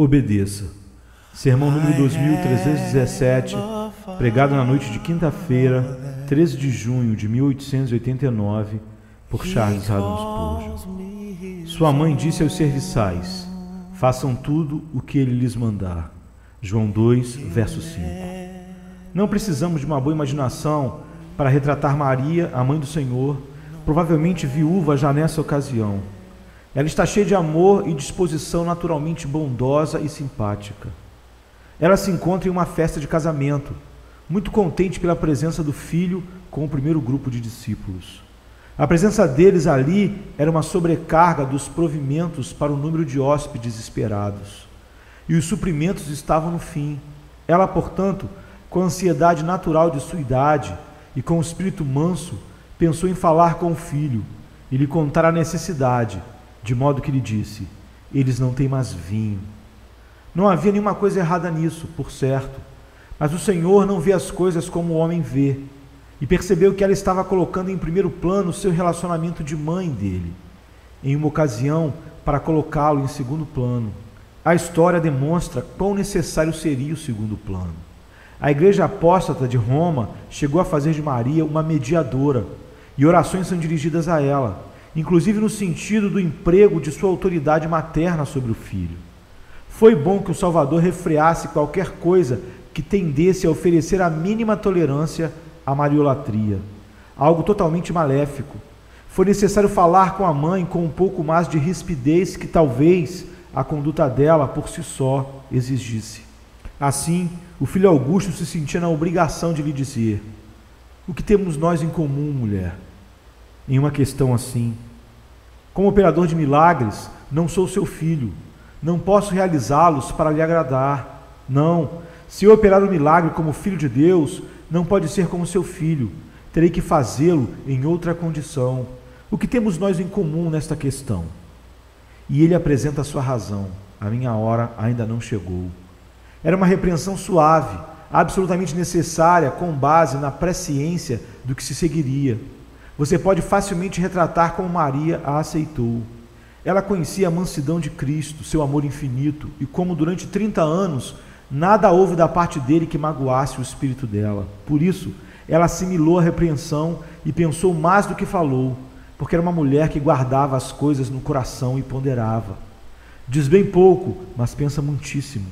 Obedeça. Sermão número 2317, pregado na noite de quinta-feira, 13 de junho de 1889, por Charles Haddon Spurgeon. Sua mãe disse aos serviçais: Façam tudo o que ele lhes mandar. João 2, verso 5. Não precisamos de uma boa imaginação para retratar Maria, a mãe do Senhor, provavelmente viúva já nessa ocasião ela está cheia de amor e disposição naturalmente bondosa e simpática. Ela se encontra em uma festa de casamento, muito contente pela presença do filho com o primeiro grupo de discípulos. A presença deles ali era uma sobrecarga dos provimentos para o número de hóspedes esperados. E os suprimentos estavam no fim. Ela, portanto, com a ansiedade natural de sua idade e com o espírito manso, pensou em falar com o filho e lhe contar a necessidade de modo que lhe disse: Eles não têm mais vinho. Não havia nenhuma coisa errada nisso, por certo, mas o Senhor não vê as coisas como o homem vê, e percebeu que ela estava colocando em primeiro plano o seu relacionamento de mãe dele, em uma ocasião para colocá-lo em segundo plano. A história demonstra quão necessário seria o segundo plano. A igreja apóstata de Roma chegou a fazer de Maria uma mediadora, e orações são dirigidas a ela inclusive no sentido do emprego de sua autoridade materna sobre o filho. Foi bom que o Salvador refreasse qualquer coisa que tendesse a oferecer a mínima tolerância à mariolatria, algo totalmente maléfico. Foi necessário falar com a mãe com um pouco mais de rispidez que talvez a conduta dela por si só exigisse. Assim, o filho Augusto se sentia na obrigação de lhe dizer: O que temos nós em comum, mulher? Em uma questão assim. Como operador de milagres, não sou seu filho, não posso realizá-los para lhe agradar. Não, se eu operar um milagre como filho de Deus, não pode ser como seu filho, terei que fazê-lo em outra condição. O que temos nós em comum nesta questão? E ele apresenta a sua razão. A minha hora ainda não chegou. Era uma repreensão suave, absolutamente necessária, com base na presciência do que se seguiria. Você pode facilmente retratar como Maria a aceitou. Ela conhecia a mansidão de Cristo, seu amor infinito, e como durante 30 anos nada houve da parte dele que magoasse o espírito dela. Por isso, ela assimilou a repreensão e pensou mais do que falou, porque era uma mulher que guardava as coisas no coração e ponderava. Diz bem pouco, mas pensa muitíssimo.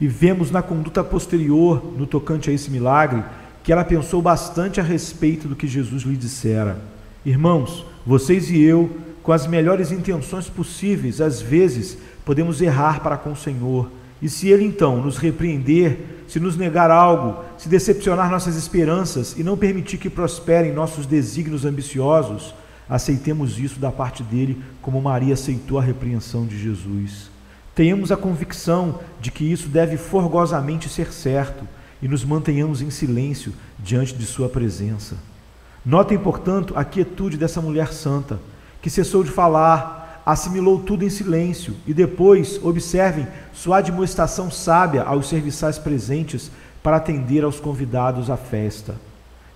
E vemos na conduta posterior, no tocante a esse milagre, que ela pensou bastante a respeito do que Jesus lhe dissera. Irmãos, vocês e eu, com as melhores intenções possíveis, às vezes podemos errar para com o Senhor. E se Ele então nos repreender, se nos negar algo, se decepcionar nossas esperanças e não permitir que prosperem nossos desígnios ambiciosos, aceitemos isso da parte dele, como Maria aceitou a repreensão de Jesus. Tenhamos a convicção de que isso deve forgosamente ser certo e nos mantenhamos em silêncio diante de Sua presença. Notem, portanto, a quietude dessa mulher santa, que cessou de falar, assimilou tudo em silêncio e depois, observem sua admoestação sábia aos serviçais presentes para atender aos convidados à festa.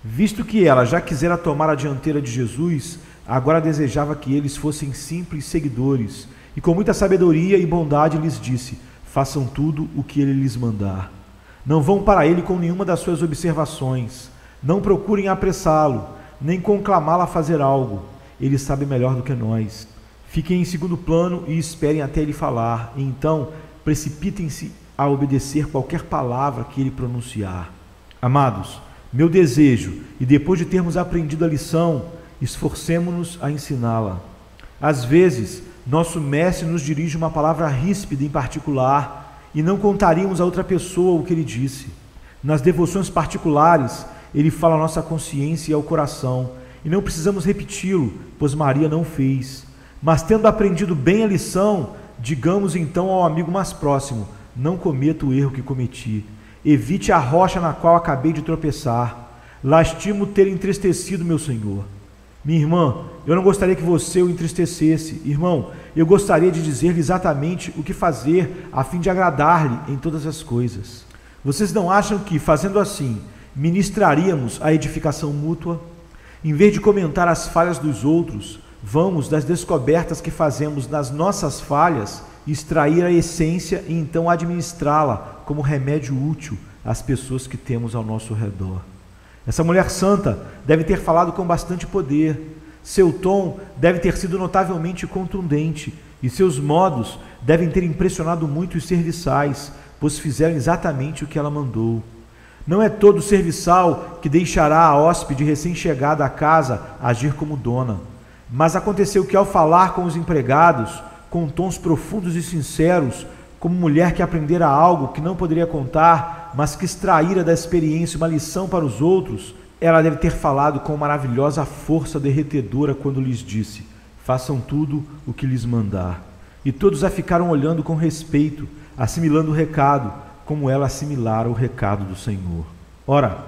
Visto que ela já quisera tomar a dianteira de Jesus, agora desejava que eles fossem simples seguidores e com muita sabedoria e bondade lhes disse: façam tudo o que ele lhes mandar. Não vão para ele com nenhuma das suas observações. Não procurem apressá-lo, nem conclamá-lo a fazer algo. Ele sabe melhor do que nós. Fiquem em segundo plano e esperem até ele falar. E então, precipitem-se a obedecer qualquer palavra que ele pronunciar. Amados, meu desejo, e depois de termos aprendido a lição, esforcemo-nos a ensiná-la. Às vezes, nosso mestre nos dirige uma palavra ríspida em particular e não contaríamos a outra pessoa o que ele disse. Nas devoções particulares, ele fala à nossa consciência e ao coração, e não precisamos repeti-lo, pois Maria não fez. Mas tendo aprendido bem a lição, digamos então ao amigo mais próximo: não cometa o erro que cometi. Evite a rocha na qual acabei de tropeçar. Lastimo ter entristecido meu Senhor. Minha irmã, eu não gostaria que você o entristecesse. Irmão, eu gostaria de dizer-lhe exatamente o que fazer a fim de agradar-lhe em todas as coisas. Vocês não acham que, fazendo assim, ministraríamos a edificação mútua? Em vez de comentar as falhas dos outros, vamos das descobertas que fazemos nas nossas falhas extrair a essência e então administrá-la como remédio útil às pessoas que temos ao nosso redor. Essa mulher santa deve ter falado com bastante poder. Seu tom deve ter sido notavelmente contundente e seus modos devem ter impressionado muito os serviçais, pois fizeram exatamente o que ela mandou. Não é todo serviçal que deixará a hóspede recém-chegada à casa agir como dona. Mas aconteceu que, ao falar com os empregados, com tons profundos e sinceros, como mulher que aprendera algo que não poderia contar, mas que extraíra da experiência uma lição para os outros, ela deve ter falado com maravilhosa força derretedora quando lhes disse: Façam tudo o que lhes mandar. E todos a ficaram olhando com respeito, assimilando o recado, como ela assimilara o recado do Senhor. Ora,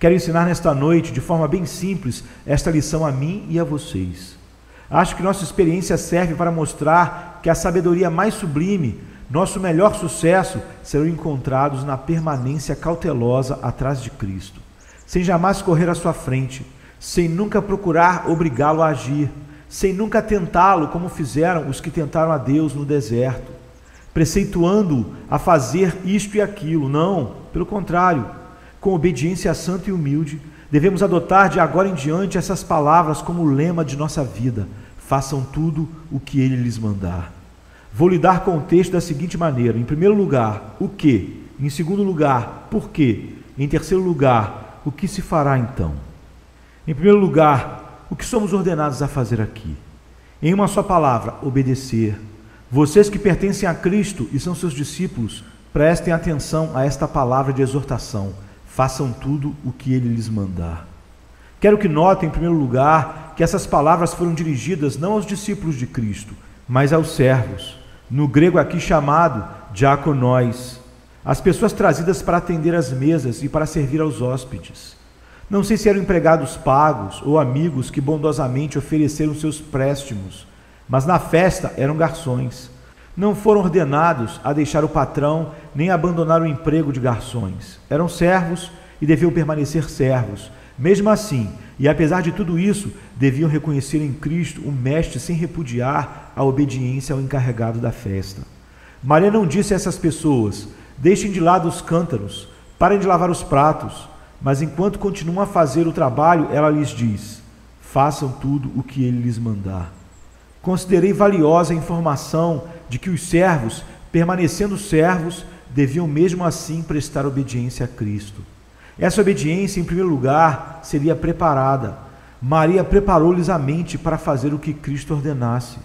quero ensinar nesta noite, de forma bem simples, esta lição a mim e a vocês. Acho que nossa experiência serve para mostrar que a sabedoria mais sublime, nosso melhor sucesso, serão encontrados na permanência cautelosa atrás de Cristo, sem jamais correr à sua frente, sem nunca procurar obrigá-lo a agir, sem nunca tentá-lo como fizeram os que tentaram a Deus no deserto, preceituando-o a fazer isto e aquilo. Não, pelo contrário, com obediência santa e humilde, devemos adotar de agora em diante essas palavras como lema de nossa vida façam tudo o que ele lhes mandar. Vou lhe dar contexto da seguinte maneira: em primeiro lugar, o que? Em segundo lugar, por quê? Em terceiro lugar, o que se fará então? Em primeiro lugar, o que somos ordenados a fazer aqui? Em uma só palavra, obedecer. Vocês que pertencem a Cristo e são seus discípulos, prestem atenção a esta palavra de exortação: façam tudo o que ele lhes mandar. Quero que notem, em primeiro lugar, que essas palavras foram dirigidas não aos discípulos de Cristo, mas aos servos, no grego aqui chamado diaconóis, as pessoas trazidas para atender as mesas e para servir aos hóspedes. Não sei se eram empregados pagos ou amigos que bondosamente ofereceram seus préstimos, mas na festa eram garçons. Não foram ordenados a deixar o patrão nem abandonar o emprego de garçons. Eram servos e deviam permanecer servos mesmo assim, e apesar de tudo isso, deviam reconhecer em Cristo o Mestre sem repudiar a obediência ao encarregado da festa. Maria não disse a essas pessoas: deixem de lado os cântaros, parem de lavar os pratos, mas enquanto continuam a fazer o trabalho, ela lhes diz: façam tudo o que ele lhes mandar. Considerei valiosa a informação de que os servos, permanecendo servos, deviam mesmo assim prestar obediência a Cristo. Essa obediência, em primeiro lugar, seria preparada. Maria preparou-lhes a mente para fazer o que Cristo ordenasse.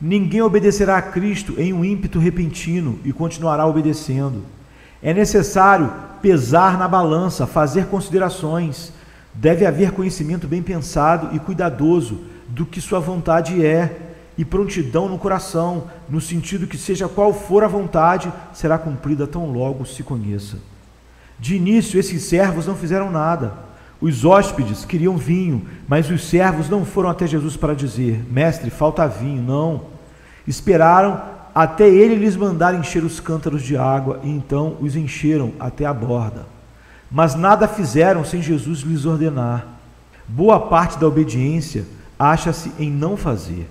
Ninguém obedecerá a Cristo em um ímpeto repentino e continuará obedecendo. É necessário pesar na balança, fazer considerações. Deve haver conhecimento bem pensado e cuidadoso do que sua vontade é e prontidão no coração, no sentido que, seja qual for a vontade, será cumprida tão logo se conheça. De início, esses servos não fizeram nada. Os hóspedes queriam vinho, mas os servos não foram até Jesus para dizer: Mestre, falta vinho. Não. Esperaram até ele lhes mandar encher os cântaros de água, e então os encheram até a borda. Mas nada fizeram sem Jesus lhes ordenar. Boa parte da obediência acha-se em não fazer.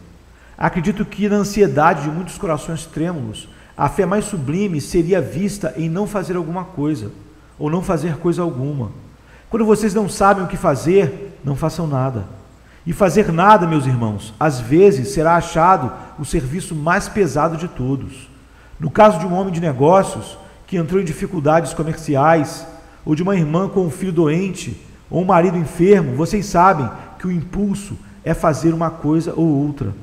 Acredito que, na ansiedade de muitos corações trêmulos, a fé mais sublime seria vista em não fazer alguma coisa ou não fazer coisa alguma. Quando vocês não sabem o que fazer, não façam nada. E fazer nada, meus irmãos, às vezes será achado o serviço mais pesado de todos. No caso de um homem de negócios que entrou em dificuldades comerciais, ou de uma irmã com um filho doente, ou um marido enfermo, vocês sabem que o impulso é fazer uma coisa ou outra.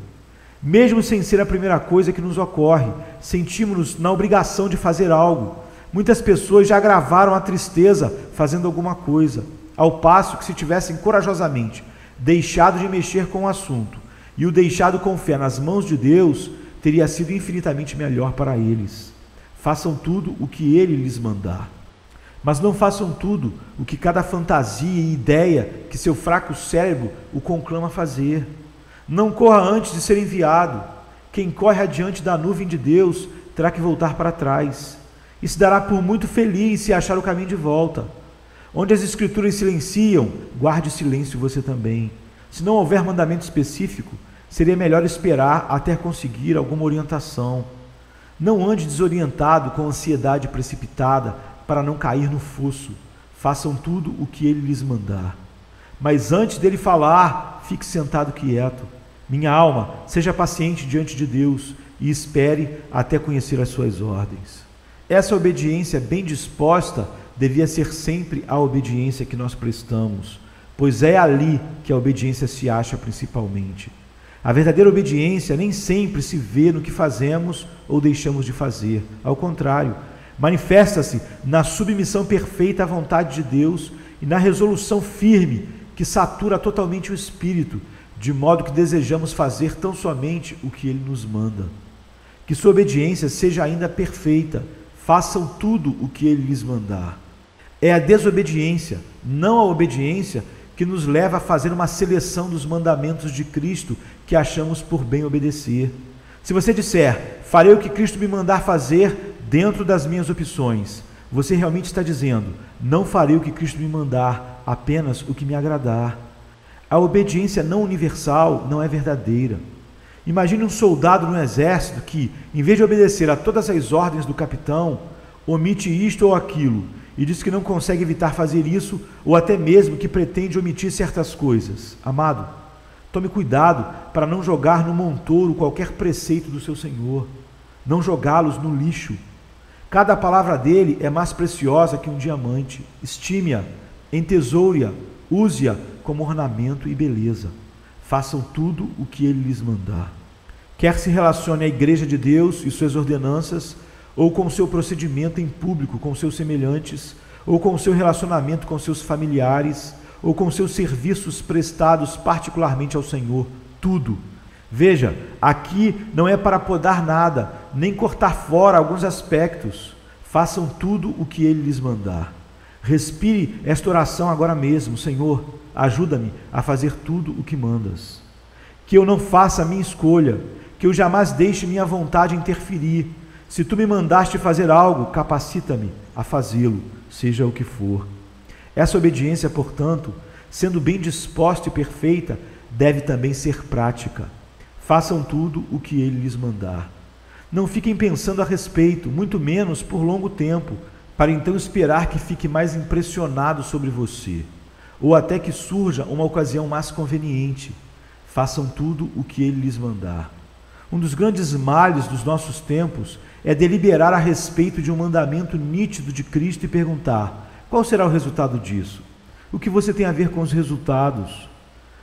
Mesmo sem ser a primeira coisa que nos ocorre, sentimos-nos na obrigação de fazer algo, Muitas pessoas já agravaram a tristeza fazendo alguma coisa, ao passo que se tivessem corajosamente deixado de mexer com o assunto e o deixado com fé nas mãos de Deus, teria sido infinitamente melhor para eles. Façam tudo o que ele lhes mandar. Mas não façam tudo o que cada fantasia e ideia que seu fraco cérebro o conclama fazer. Não corra antes de ser enviado. Quem corre adiante da nuvem de Deus terá que voltar para trás e se dará por muito feliz se achar o caminho de volta. Onde as escrituras silenciam, guarde silêncio você também. Se não houver mandamento específico, seria melhor esperar até conseguir alguma orientação. Não ande desorientado com ansiedade precipitada para não cair no fosso. Façam tudo o que ele lhes mandar. Mas antes dele falar, fique sentado quieto. Minha alma, seja paciente diante de Deus e espere até conhecer as suas ordens. Essa obediência bem disposta devia ser sempre a obediência que nós prestamos, pois é ali que a obediência se acha principalmente. A verdadeira obediência nem sempre se vê no que fazemos ou deixamos de fazer. Ao contrário, manifesta-se na submissão perfeita à vontade de Deus e na resolução firme que satura totalmente o espírito, de modo que desejamos fazer tão somente o que ele nos manda. Que sua obediência seja ainda perfeita, façam tudo o que ele lhes mandar. É a desobediência, não a obediência, que nos leva a fazer uma seleção dos mandamentos de Cristo que achamos por bem obedecer. Se você disser, farei o que Cristo me mandar fazer dentro das minhas opções, você realmente está dizendo, não farei o que Cristo me mandar, apenas o que me agradar. A obediência não universal não é verdadeira. Imagine um soldado no exército que, em vez de obedecer a todas as ordens do capitão, omite isto ou aquilo e diz que não consegue evitar fazer isso ou até mesmo que pretende omitir certas coisas. Amado, tome cuidado para não jogar no montouro qualquer preceito do seu Senhor, não jogá-los no lixo. Cada palavra dele é mais preciosa que um diamante. Estime-a, entesoure-a, use-a como ornamento e beleza. Façam tudo o que ele lhes mandar. Quer se relacione à igreja de Deus e suas ordenanças, ou com seu procedimento em público com seus semelhantes, ou com seu relacionamento com seus familiares, ou com seus serviços prestados particularmente ao Senhor, tudo. Veja, aqui não é para podar nada, nem cortar fora alguns aspectos. Façam tudo o que ele lhes mandar. Respire esta oração agora mesmo, Senhor, ajuda-me a fazer tudo o que mandas. Que eu não faça a minha escolha, que eu jamais deixe minha vontade interferir se tu me mandaste fazer algo, capacita-me a fazê-lo, seja o que for. Essa obediência, portanto, sendo bem disposta e perfeita, deve também ser prática. Façam tudo o que ele lhes mandar. Não fiquem pensando a respeito, muito menos por longo tempo, para então esperar que fique mais impressionado sobre você, ou até que surja uma ocasião mais conveniente. Façam tudo o que ele lhes mandar. Um dos grandes males dos nossos tempos é deliberar a respeito de um mandamento nítido de Cristo e perguntar: qual será o resultado disso? O que você tem a ver com os resultados?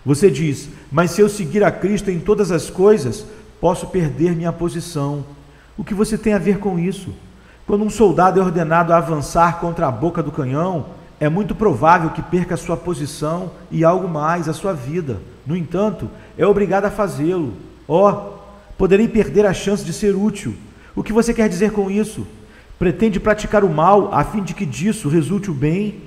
Você diz: mas se eu seguir a Cristo em todas as coisas, posso perder minha posição. O que você tem a ver com isso? Quando um soldado é ordenado a avançar contra a boca do canhão, é muito provável que perca sua posição e algo mais, a sua vida. No entanto, é obrigado a fazê-lo. Ó, oh, poderei perder a chance de ser útil o que você quer dizer com isso? Pretende praticar o mal a fim de que disso resulte o bem?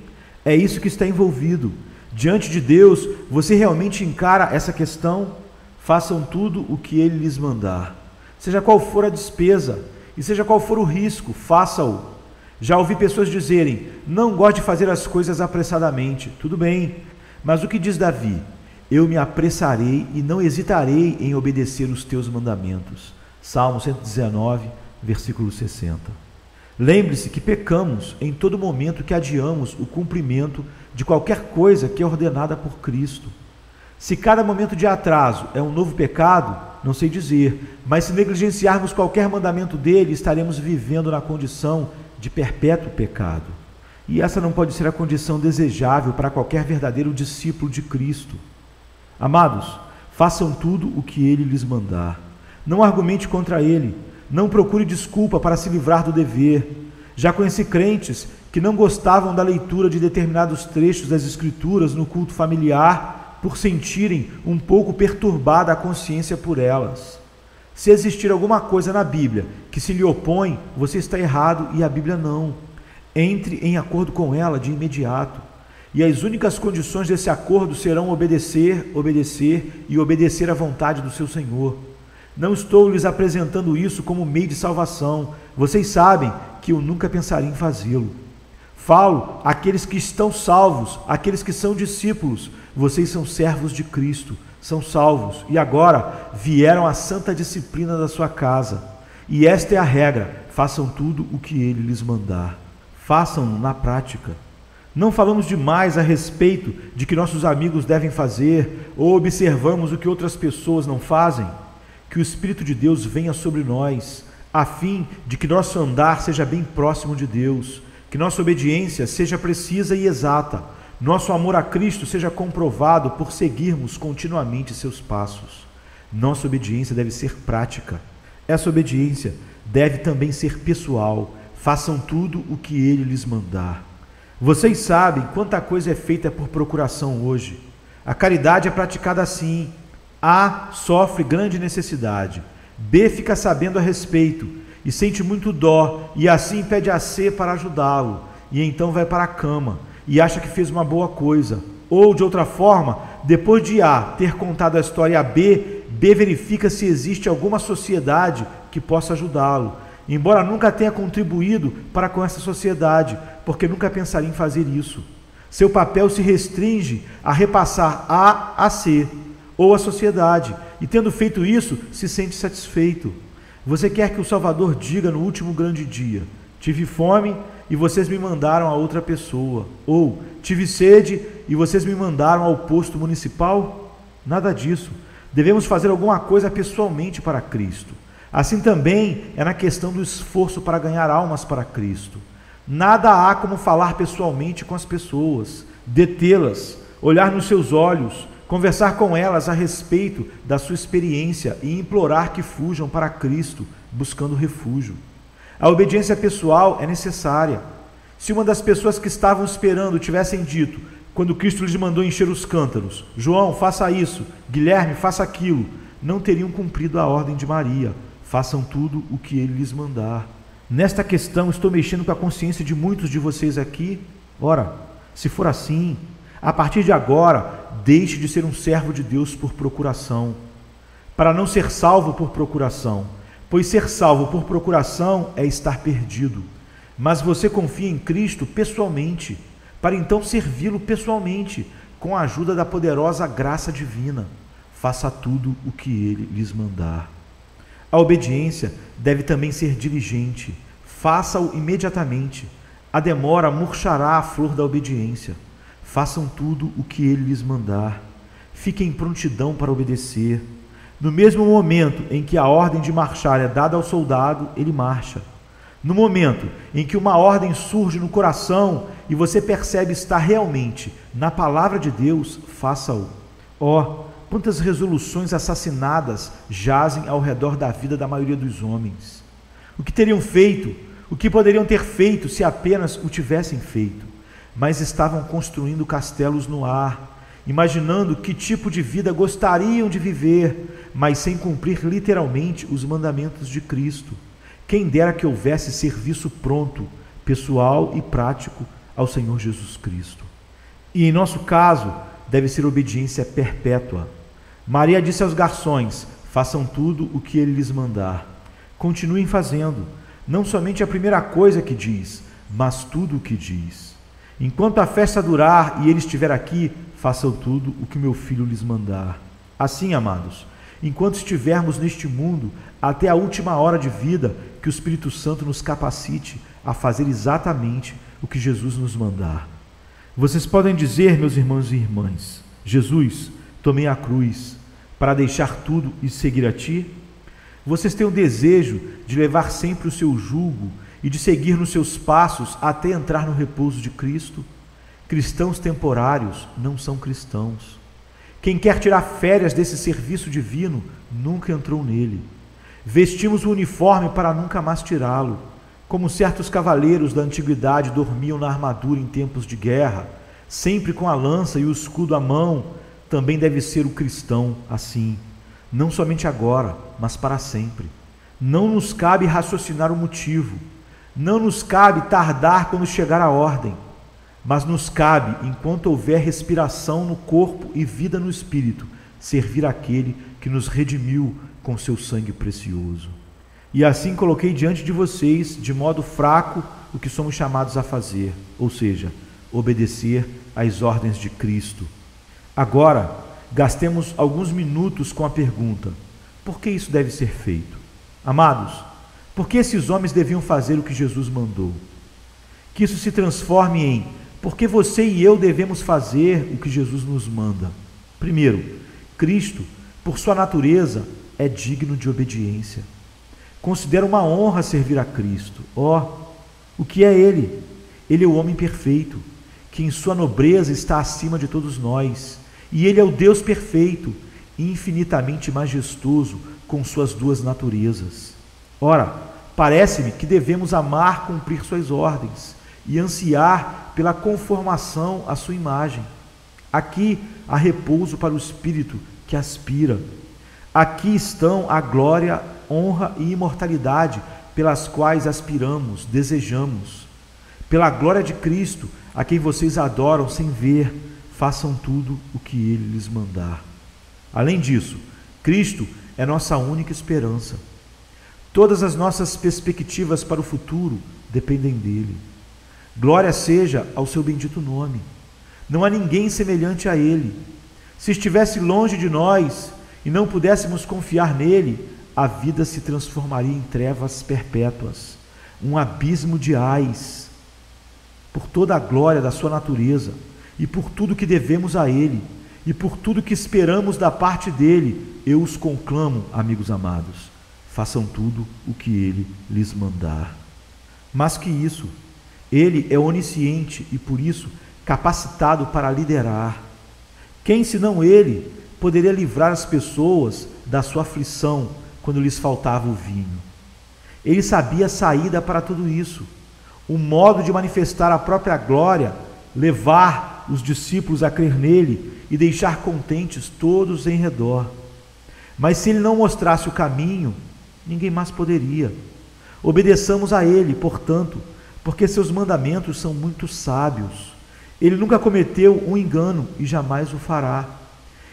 É isso que está envolvido. Diante de Deus, você realmente encara essa questão? Façam tudo o que Ele lhes mandar. Seja qual for a despesa e seja qual for o risco, faça-o. Já ouvi pessoas dizerem: não gosto de fazer as coisas apressadamente. Tudo bem, mas o que diz Davi? Eu me apressarei e não hesitarei em obedecer os teus mandamentos. Salmo 119, versículo 60. Lembre-se que pecamos em todo momento que adiamos o cumprimento de qualquer coisa que é ordenada por Cristo. Se cada momento de atraso é um novo pecado, não sei dizer, mas se negligenciarmos qualquer mandamento dele, estaremos vivendo na condição de perpétuo pecado. E essa não pode ser a condição desejável para qualquer verdadeiro discípulo de Cristo. Amados, façam tudo o que ele lhes mandar. Não argumente contra ele. Não procure desculpa para se livrar do dever. Já conheci crentes que não gostavam da leitura de determinados trechos das Escrituras no culto familiar por sentirem um pouco perturbada a consciência por elas. Se existir alguma coisa na Bíblia que se lhe opõe, você está errado e a Bíblia não. Entre em acordo com ela de imediato. E as únicas condições desse acordo serão obedecer, obedecer e obedecer à vontade do seu Senhor. Não estou lhes apresentando isso como meio de salvação. Vocês sabem que eu nunca pensaria em fazê-lo. Falo àqueles que estão salvos, àqueles que são discípulos. Vocês são servos de Cristo, são salvos e agora vieram à santa disciplina da sua casa. E esta é a regra: façam tudo o que ele lhes mandar. Façam na prática. Não falamos demais a respeito de que nossos amigos devem fazer ou observamos o que outras pessoas não fazem. Que o Espírito de Deus venha sobre nós, a fim de que nosso andar seja bem próximo de Deus, que nossa obediência seja precisa e exata, nosso amor a Cristo seja comprovado por seguirmos continuamente seus passos. Nossa obediência deve ser prática. Essa obediência deve também ser pessoal. Façam tudo o que ele lhes mandar. Vocês sabem quanta coisa é feita por procuração hoje. A caridade é praticada assim. A sofre grande necessidade. B fica sabendo a respeito e sente muito dó e assim pede a C para ajudá-lo. E então vai para a cama e acha que fez uma boa coisa. Ou de outra forma, depois de A ter contado a história a B, B verifica se existe alguma sociedade que possa ajudá-lo, embora nunca tenha contribuído para com essa sociedade, porque nunca pensaria em fazer isso. Seu papel se restringe a repassar A a C ou a sociedade, e tendo feito isso, se sente satisfeito. Você quer que o Salvador diga no último grande dia: Tive fome e vocês me mandaram a outra pessoa. Ou tive sede e vocês me mandaram ao posto municipal? Nada disso. Devemos fazer alguma coisa pessoalmente para Cristo. Assim também é na questão do esforço para ganhar almas para Cristo. Nada há como falar pessoalmente com as pessoas, detê-las, olhar nos seus olhos, conversar com elas a respeito da sua experiência e implorar que fujam para Cristo, buscando refúgio. A obediência pessoal é necessária. Se uma das pessoas que estavam esperando tivessem dito, quando Cristo lhes mandou encher os cântaros: João, faça isso, Guilherme, faça aquilo, não teriam cumprido a ordem de Maria. Façam tudo o que ele lhes mandar. Nesta questão, estou mexendo com a consciência de muitos de vocês aqui. Ora, se for assim, a partir de agora, deixe de ser um servo de Deus por procuração, para não ser salvo por procuração, pois ser salvo por procuração é estar perdido. Mas você confia em Cristo pessoalmente para então servi-lo pessoalmente, com a ajuda da poderosa graça divina. Faça tudo o que ele lhes mandar. A obediência deve também ser diligente. Faça-o imediatamente. A demora murchará a flor da obediência. Façam tudo o que ele lhes mandar. Fiquem em prontidão para obedecer. No mesmo momento em que a ordem de marchar é dada ao soldado, ele marcha. No momento em que uma ordem surge no coração e você percebe estar realmente na palavra de Deus, faça-o. Ó, oh, quantas resoluções assassinadas jazem ao redor da vida da maioria dos homens. O que teriam feito, o que poderiam ter feito se apenas o tivessem feito, mas estavam construindo castelos no ar, imaginando que tipo de vida gostariam de viver, mas sem cumprir literalmente os mandamentos de Cristo. Quem dera que houvesse serviço pronto, pessoal e prático ao Senhor Jesus Cristo. E em nosso caso, deve ser obediência perpétua. Maria disse aos garçons: façam tudo o que ele lhes mandar. Continuem fazendo, não somente a primeira coisa que diz, mas tudo o que diz. Enquanto a festa durar e ele estiver aqui, façam tudo o que meu filho lhes mandar. Assim, amados, enquanto estivermos neste mundo, até a última hora de vida, que o Espírito Santo nos capacite a fazer exatamente o que Jesus nos mandar. Vocês podem dizer, meus irmãos e irmãs, Jesus, tomei a cruz para deixar tudo e seguir a ti? Vocês têm o desejo de levar sempre o seu jugo e de seguir nos seus passos até entrar no repouso de Cristo? Cristãos temporários não são cristãos. Quem quer tirar férias desse serviço divino nunca entrou nele. Vestimos o uniforme para nunca mais tirá-lo, como certos cavaleiros da antiguidade dormiam na armadura em tempos de guerra, sempre com a lança e o escudo à mão, também deve ser o cristão assim, não somente agora, mas para sempre. Não nos cabe raciocinar o motivo, não nos cabe tardar quando chegar a ordem, mas nos cabe, enquanto houver respiração no corpo e vida no espírito, servir aquele que nos redimiu com seu sangue precioso. E assim coloquei diante de vocês, de modo fraco, o que somos chamados a fazer, ou seja, obedecer às ordens de Cristo. Agora, gastemos alguns minutos com a pergunta: por que isso deve ser feito? Amados, Porque esses homens deviam fazer o que Jesus mandou. Que isso se transforme em porque você e eu devemos fazer o que Jesus nos manda. Primeiro, Cristo, por sua natureza, é digno de obediência. Considera uma honra servir a Cristo. Ó, oh, o que é Ele? Ele é o homem perfeito, que em sua nobreza está acima de todos nós. E Ele é o Deus perfeito, infinitamente majestoso, com suas duas naturezas. Ora, parece-me que devemos amar cumprir suas ordens e ansiar pela conformação à sua imagem. Aqui há repouso para o espírito que aspira. Aqui estão a glória, honra e imortalidade pelas quais aspiramos, desejamos. Pela glória de Cristo, a quem vocês adoram sem ver, façam tudo o que ele lhes mandar. Além disso, Cristo é nossa única esperança. Todas as nossas perspectivas para o futuro dependem dele. Glória seja ao seu bendito nome. Não há ninguém semelhante a ele. Se estivesse longe de nós e não pudéssemos confiar nele, a vida se transformaria em trevas perpétuas, um abismo de ais. Por toda a glória da sua natureza e por tudo que devemos a ele e por tudo que esperamos da parte dele, eu os conclamo, amigos amados, façam tudo o que ele lhes mandar. Mas que isso, ele é onisciente e por isso capacitado para liderar. Quem senão ele poderia livrar as pessoas da sua aflição quando lhes faltava o vinho? Ele sabia a saída para tudo isso, o modo de manifestar a própria glória, levar os discípulos a crer nele e deixar contentes todos em redor. Mas se ele não mostrasse o caminho, ninguém mais poderia. Obedeçamos a ele, portanto, porque seus mandamentos são muito sábios. Ele nunca cometeu um engano e jamais o fará.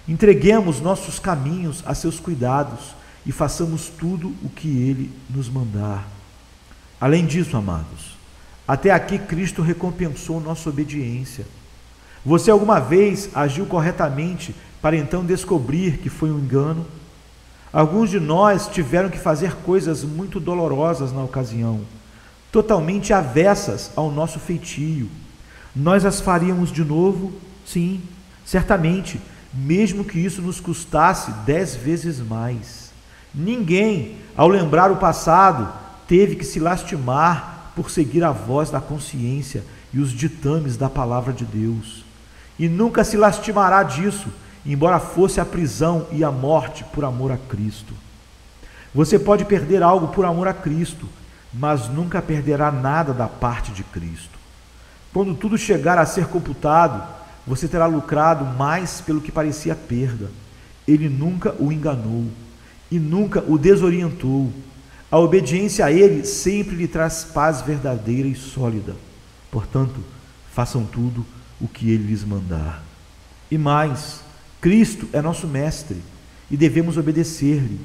Entreguemos nossos caminhos a seus cuidados e façamos tudo o que ele nos mandar. Além disso, amados, até aqui Cristo recompensou nossa obediência. Você alguma vez agiu corretamente para então descobrir que foi um engano? Alguns de nós tiveram que fazer coisas muito dolorosas na ocasião totalmente avessas ao nosso feitio. Nós as faríamos de novo? Sim, certamente, mesmo que isso nos custasse dez vezes mais. Ninguém, ao lembrar o passado, teve que se lastimar por seguir a voz da consciência e os ditames da palavra de Deus. E nunca se lastimará disso, embora fosse a prisão e a morte por amor a Cristo. Você pode perder algo por amor a Cristo, mas nunca perderá nada da parte de Cristo. Quando tudo chegar a ser computado, você terá lucrado mais pelo que parecia perda. Ele nunca o enganou e nunca o desorientou. A obediência a ele sempre lhe traz paz verdadeira e sólida. Portanto, façam tudo o que ele lhes mandar. E mais, Cristo é nosso mestre e devemos obedecer-lhe.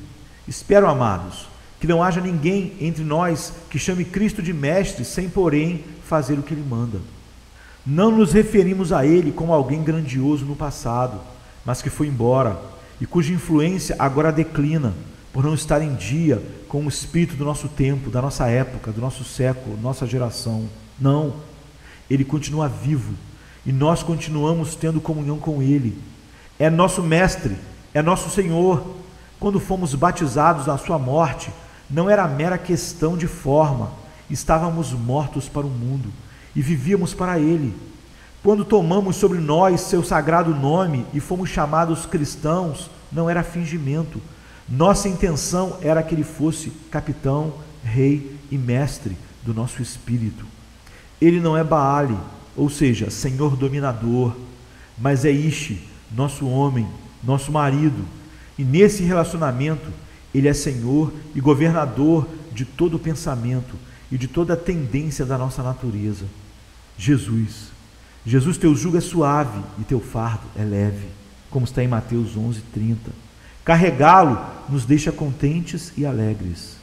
Espero, amados, que não haja ninguém entre nós que chame Cristo de mestre sem, porém, fazer o que ele manda. Não nos referimos a ele como alguém grandioso no passado, mas que foi embora e cuja influência agora declina por não estar em dia com o espírito do nosso tempo, da nossa época, do nosso século, nossa geração. Não, ele continua vivo e nós continuamos tendo comunhão com ele. É nosso mestre, é nosso Senhor. Quando fomos batizados na sua morte, não era mera questão de forma, estávamos mortos para o mundo e vivíamos para ele. Quando tomamos sobre nós seu sagrado nome e fomos chamados cristãos, não era fingimento. Nossa intenção era que ele fosse capitão, rei e mestre do nosso espírito. Ele não é Baale, ou seja, senhor dominador, mas é Ishi, nosso homem, nosso marido. E nesse relacionamento, ele é Senhor e governador de todo o pensamento e de toda a tendência da nossa natureza. Jesus. Jesus, teu jugo é suave e teu fardo é leve, como está em Mateus 11, 30. Carregá-lo nos deixa contentes e alegres.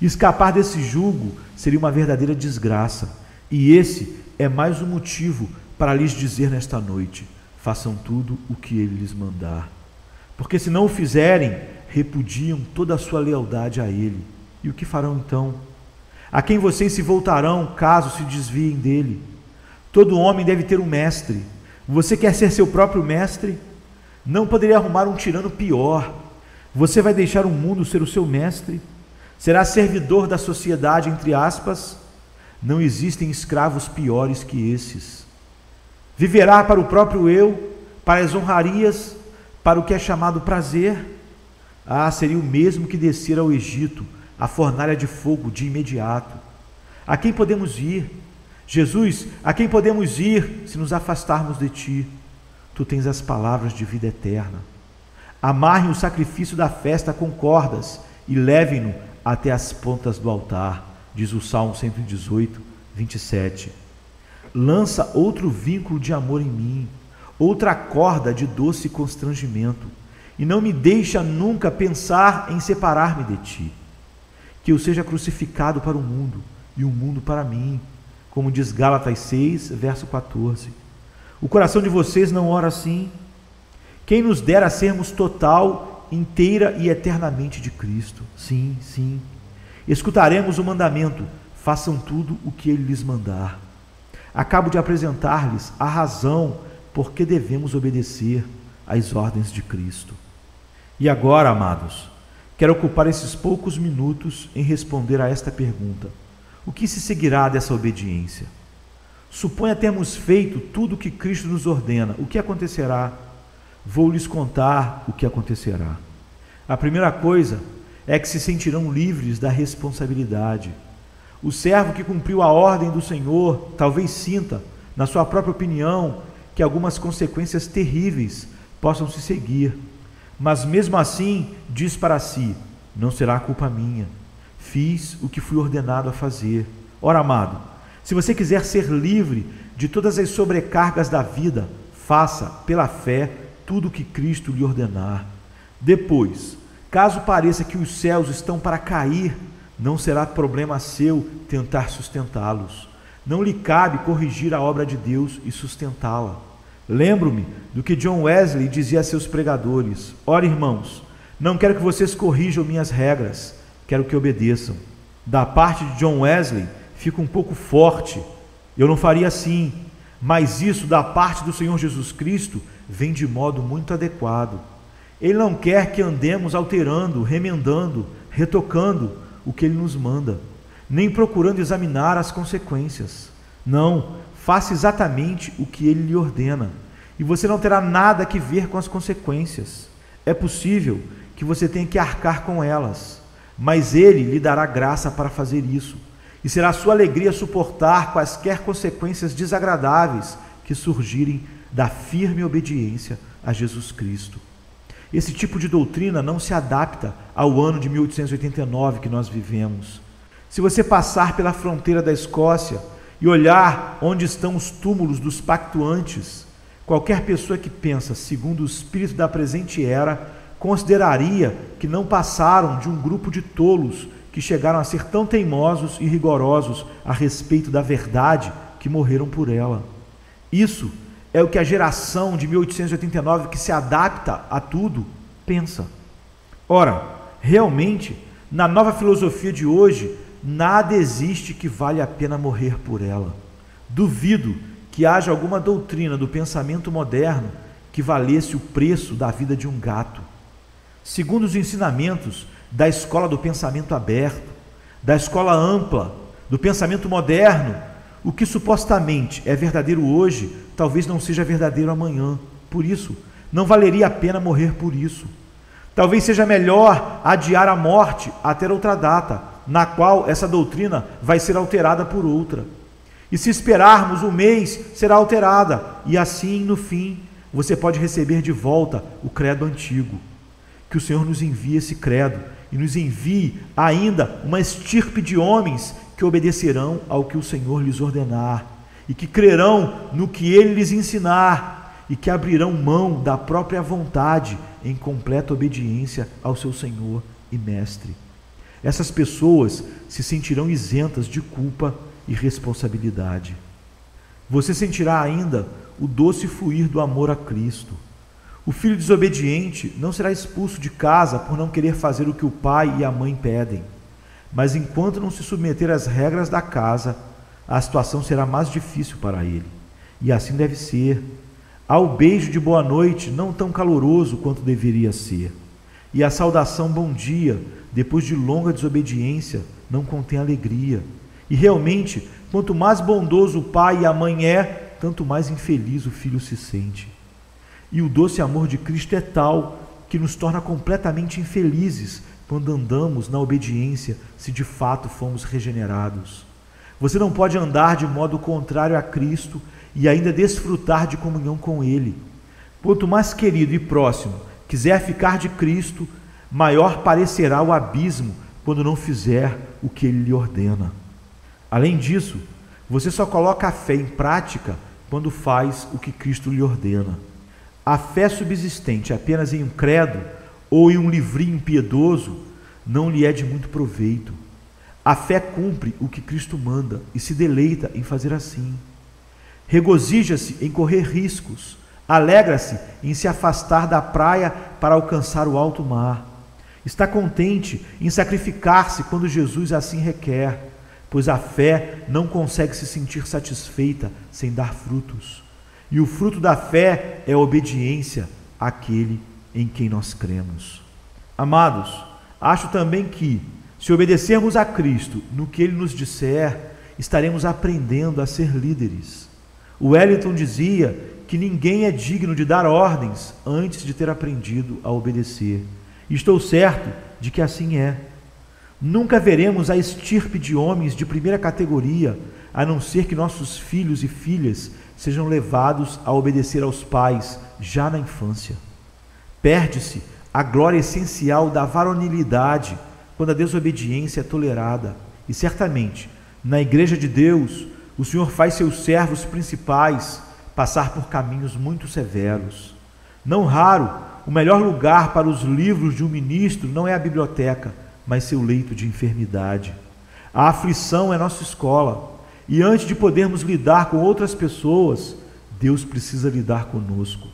Escapar desse jugo seria uma verdadeira desgraça, e esse é mais um motivo para lhes dizer nesta noite: façam tudo o que ele lhes mandar. Porque se não o fizerem, repudiam toda a sua lealdade a Ele. E o que farão então? a quem vocês se voltarão caso se desviem dele. Todo homem deve ter um mestre. Você quer ser seu próprio mestre? Não poderia arrumar um tirano pior. Você vai deixar o mundo ser o seu mestre? Será servidor da sociedade, entre aspas? Não existem escravos piores que esses. Viverá para o próprio eu, para as honrarias, para o que é chamado prazer? Ah, seria o mesmo que descer ao Egito, a fornalha de fogo de imediato. A quem podemos ir? Jesus, a quem podemos ir se nos afastarmos de ti? Tu tens as palavras de vida eterna. Amarrem o sacrifício da festa com cordas e levem-no até as pontas do altar, diz o Salmo 118, 27. Lança outro vínculo de amor em mim, outra corda de doce constrangimento, e não me deixa nunca pensar em separar-me de ti. Que eu seja crucificado para o mundo e o mundo para mim, como diz Gálatas 6, verso 14. O coração de vocês não ora assim? Quem nos dera sermos total, inteira e eternamente de Cristo? Sim, sim. Escutaremos o mandamento: façam tudo o que ele lhes mandar. Acabo de apresentar-lhes a razão por que devemos obedecer às ordens de Cristo. E agora, amados, quero ocupar esses poucos minutos em responder a esta pergunta: o que se seguirá dessa obediência? Suponha termos feito tudo o que Cristo nos ordena, o que acontecerá? Vou lhes contar o que acontecerá. A primeira coisa é que se sentirão livres da responsabilidade. O servo que cumpriu a ordem do Senhor talvez sinta, na sua própria opinião, que algumas consequências terríveis possam se seguir, mas mesmo assim diz para si: não será culpa minha, fiz o que fui ordenado a fazer. Ora, amado, se você quiser ser livre de todas as sobrecargas da vida, faça pela fé tudo o que Cristo lhe ordenar. Depois, caso pareça que os céus estão para cair, não será problema seu tentar sustentá-los. Não lhe cabe corrigir a obra de Deus e sustentá-la. Lembro-me do que John Wesley dizia a seus pregadores: Ora, irmãos, não quero que vocês corrijam minhas regras, quero que obedeçam. Da parte de John Wesley, fica um pouco forte. Eu não faria assim, mas isso da parte do Senhor Jesus Cristo vem de modo muito adequado. Ele não quer que andemos alterando, remendando, retocando o que ele nos manda, nem procurando examinar as consequências. Não, faça exatamente o que ele lhe ordena, e você não terá nada que ver com as consequências. É possível que você tenha que arcar com elas, mas ele lhe dará graça para fazer isso e será sua alegria suportar quaisquer consequências desagradáveis que surgirem da firme obediência a Jesus Cristo. Esse tipo de doutrina não se adapta ao ano de 1889 que nós vivemos. Se você passar pela fronteira da Escócia e olhar onde estão os túmulos dos pactuantes, qualquer pessoa que pensa segundo o espírito da presente era consideraria que não passaram de um grupo de tolos que chegaram a ser tão teimosos e rigorosos a respeito da verdade que morreram por ela. Isso é o que a geração de 1889 que se adapta a tudo pensa. Ora, realmente, na nova filosofia de hoje, nada existe que vale a pena morrer por ela. Duvido que haja alguma doutrina do pensamento moderno que valesse o preço da vida de um gato. Segundo os ensinamentos da escola do pensamento aberto, da escola ampla, do pensamento moderno. O que supostamente é verdadeiro hoje, talvez não seja verdadeiro amanhã. Por isso, não valeria a pena morrer por isso. Talvez seja melhor adiar a morte até outra data, na qual essa doutrina vai ser alterada por outra. E se esperarmos um mês, será alterada, e assim, no fim, você pode receber de volta o credo antigo. Que o Senhor nos envie esse credo e nos envie ainda uma estirpe de homens que obedecerão ao que o Senhor lhes ordenar e que crerão no que ele lhes ensinar e que abrirão mão da própria vontade em completa obediência ao seu Senhor e Mestre. Essas pessoas se sentirão isentas de culpa e responsabilidade. Você sentirá ainda o doce fluir do amor a Cristo o filho desobediente não será expulso de casa por não querer fazer o que o pai e a mãe pedem. mas enquanto não se submeter às regras da casa, a situação será mais difícil para ele. E assim deve ser. Há o beijo de boa noite, não tão caloroso quanto deveria ser. E a saudação bom dia, depois de longa desobediência, não contém alegria. E realmente, quanto mais bondoso o pai e a mãe é, tanto mais infeliz o filho se sente. E o doce amor de Cristo é tal que nos torna completamente infelizes quando andamos na obediência, se de fato fomos regenerados. Você não pode andar de modo contrário a Cristo e ainda desfrutar de comunhão com Ele. Quanto mais querido e próximo quiser ficar de Cristo, maior parecerá o abismo quando não fizer o que Ele lhe ordena. Além disso, você só coloca a fé em prática quando faz o que Cristo lhe ordena. A fé subsistente apenas em um credo ou em um livrinho piedoso não lhe é de muito proveito. A fé cumpre o que Cristo manda e se deleita em fazer assim. Regozija-se em correr riscos, alegra-se em se afastar da praia para alcançar o alto mar. Está contente em sacrificar-se quando Jesus assim requer, pois a fé não consegue se sentir satisfeita sem dar frutos. E o fruto da fé é a obediência àquele em quem nós cremos. Amados, acho também que, se obedecermos a Cristo no que ele nos disser, estaremos aprendendo a ser líderes. O Wellington dizia que ninguém é digno de dar ordens antes de ter aprendido a obedecer. E estou certo de que assim é. Nunca veremos a estirpe de homens de primeira categoria, a não ser que nossos filhos e filhas sejam levados a obedecer aos pais já na infância. Perde-se a glória essencial da varonilidade quando a desobediência é tolerada. E certamente, na igreja de Deus, o Senhor faz seus servos principais passar por caminhos muito severos. Não raro, o melhor lugar para os livros de um ministro não é a biblioteca, mas seu leito de enfermidade. A aflição é nossa escola. E antes de podermos lidar com outras pessoas, Deus precisa lidar conosco.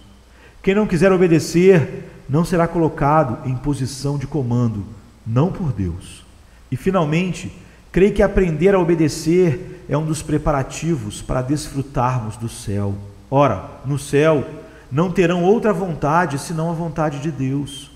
Quem não quiser obedecer não será colocado em posição de comando, não por Deus. E finalmente, creio que aprender a obedecer é um dos preparativos para desfrutarmos do céu. Ora, no céu não terão outra vontade senão a vontade de Deus.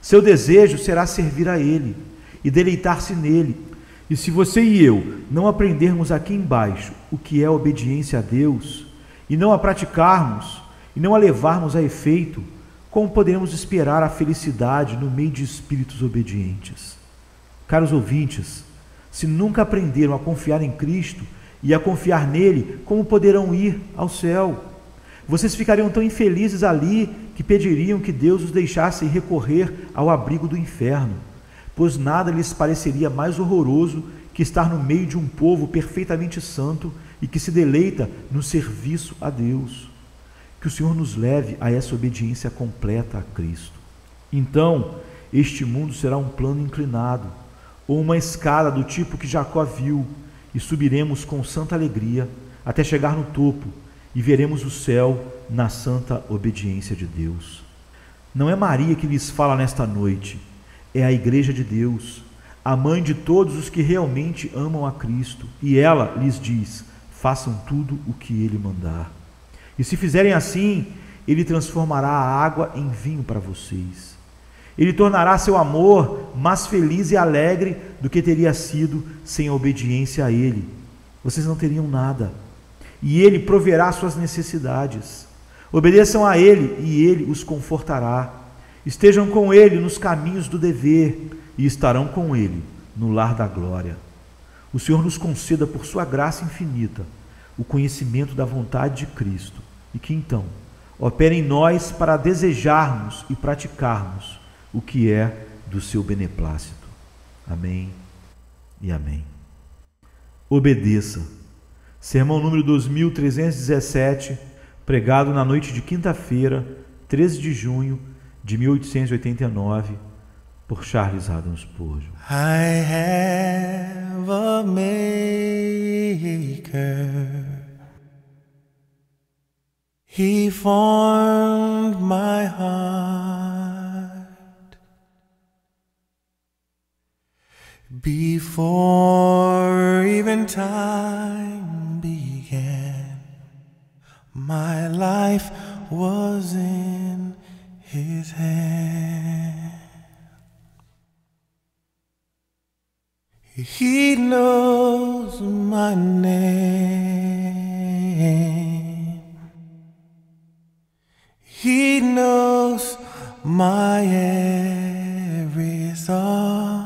Seu desejo será servir a Ele e deleitar-se nele e se você e eu não aprendermos aqui embaixo o que é obediência a Deus, e não a praticarmos, e não a levarmos a efeito, como poderemos esperar a felicidade no meio de espíritos obedientes? Caros ouvintes, se nunca aprenderam a confiar em Cristo e a confiar nele, como poderão ir ao céu? Vocês ficariam tão infelizes ali que pediriam que Deus os deixasse recorrer ao abrigo do inferno pois nada lhes pareceria mais horroroso que estar no meio de um povo perfeitamente santo e que se deleita no serviço a Deus. Que o Senhor nos leve a essa obediência completa a Cristo. Então, este mundo será um plano inclinado, ou uma escada do tipo que Jacó viu, e subiremos com santa alegria até chegar no topo e veremos o céu na santa obediência de Deus. Não é Maria que lhes fala nesta noite é a Igreja de Deus, a mãe de todos os que realmente amam a Cristo, e ela lhes diz: façam tudo o que ele mandar. E se fizerem assim, ele transformará a água em vinho para vocês. Ele tornará seu amor mais feliz e alegre do que teria sido sem a obediência a ele. Vocês não teriam nada. E ele proverá suas necessidades. Obedeçam a ele e ele os confortará. Estejam com Ele nos caminhos do dever e estarão com Ele no lar da glória. O Senhor nos conceda, por Sua graça infinita, o conhecimento da vontade de Cristo e que então opere em nós para desejarmos e praticarmos o que é do seu beneplácito. Amém e amém. Obedeça. Sermão número 2317, pregado na noite de quinta-feira, 13 de junho de 1889 por Charles Adams Spurgeon. I have a maker. He formed my heart. Before even time began, my life was in his hand. He knows my name. He knows my every thought.